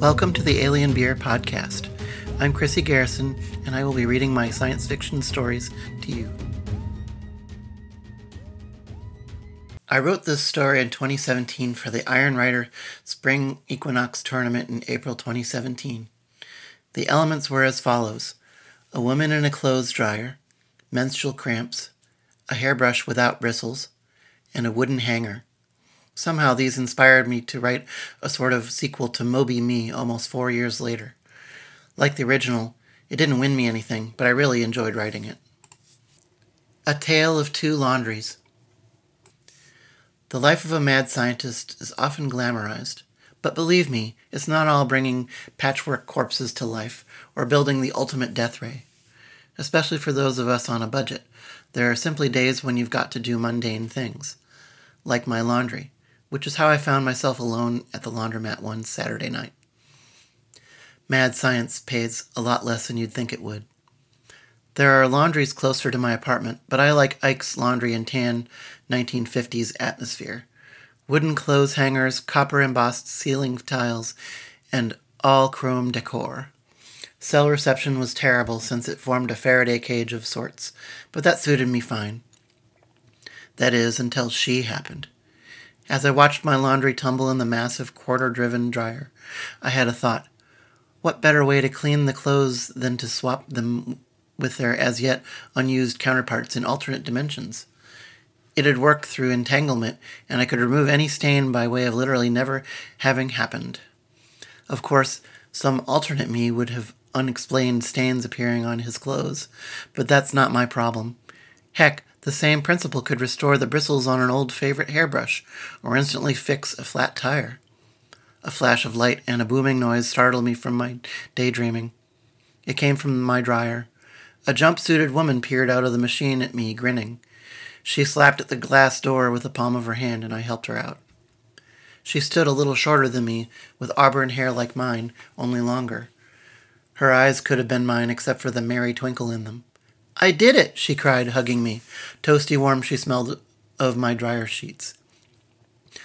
Welcome to the Alien Beer Podcast. I'm Chrissy Garrison, and I will be reading my science fiction stories to you. I wrote this story in 2017 for the Iron Writer Spring Equinox Tournament in April 2017. The elements were as follows a woman in a clothes dryer, menstrual cramps, a hairbrush without bristles, and a wooden hanger. Somehow these inspired me to write a sort of sequel to Moby Me almost four years later. Like the original, it didn't win me anything, but I really enjoyed writing it. A Tale of Two Laundries. The life of a mad scientist is often glamorized, but believe me, it's not all bringing patchwork corpses to life or building the ultimate death ray. Especially for those of us on a budget, there are simply days when you've got to do mundane things, like my laundry which is how I found myself alone at the laundromat one Saturday night. Mad science pays a lot less than you'd think it would. There are laundries closer to my apartment, but I like Ike's Laundry and Tan 1950s atmosphere. Wooden clothes hangers, copper embossed ceiling tiles, and all chrome decor. Cell reception was terrible since it formed a Faraday cage of sorts, but that suited me fine. That is, until she happened. As I watched my laundry tumble in the massive quarter driven dryer, I had a thought. What better way to clean the clothes than to swap them with their as yet unused counterparts in alternate dimensions? It had worked through entanglement, and I could remove any stain by way of literally never having happened. Of course, some alternate me would have unexplained stains appearing on his clothes, but that's not my problem. Heck, the same principle could restore the bristles on an old favorite hairbrush, or instantly fix a flat tire. A flash of light and a booming noise startled me from my daydreaming. It came from my dryer. A jump-suited woman peered out of the machine at me, grinning. She slapped at the glass door with the palm of her hand, and I helped her out. She stood a little shorter than me, with auburn hair like mine, only longer. Her eyes could have been mine except for the merry twinkle in them. I did it, she cried, hugging me. Toasty warm she smelled of my dryer sheets.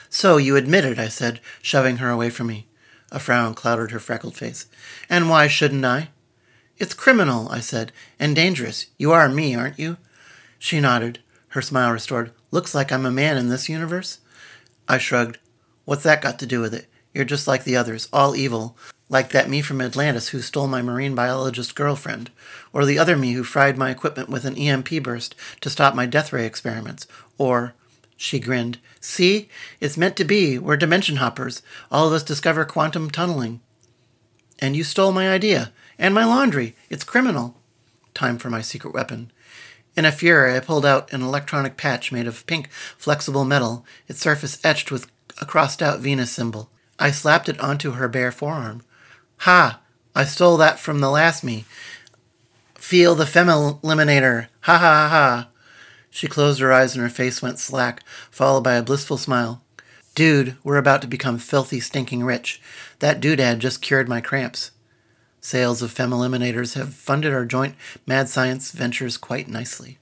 So you admit it, I said, shoving her away from me. A frown clouded her freckled face. And why shouldn't I? It's criminal, I said, and dangerous. You are me, aren't you? She nodded, her smile restored. Looks like I'm a man in this universe? I shrugged. What's that got to do with it? You're just like the others, all evil, like that me from Atlantis who stole my marine biologist girlfriend, or the other me who fried my equipment with an EMP burst to stop my death ray experiments, or, she grinned, see, it's meant to be, we're dimension hoppers, all of us discover quantum tunneling. And you stole my idea, and my laundry, it's criminal. Time for my secret weapon. In a fury, I pulled out an electronic patch made of pink, flexible metal, its surface etched with a crossed out Venus symbol. I slapped it onto her bare forearm. Ha! I stole that from the last me. Feel the femeliminator. Ha ha ha ha. She closed her eyes and her face went slack, followed by a blissful smile. Dude, we're about to become filthy, stinking rich. That doodad just cured my cramps. Sales of femeliminators have funded our joint mad science ventures quite nicely.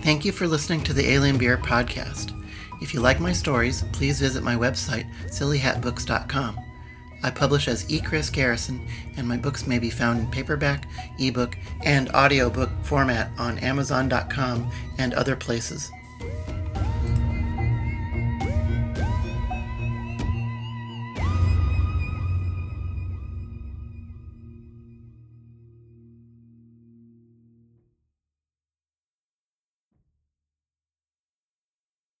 Thank you for listening to the Alien Beer podcast. If you like my stories, please visit my website, sillyhatbooks.com. I publish as E. Chris Garrison, and my books may be found in paperback, ebook, and audiobook format on Amazon.com and other places.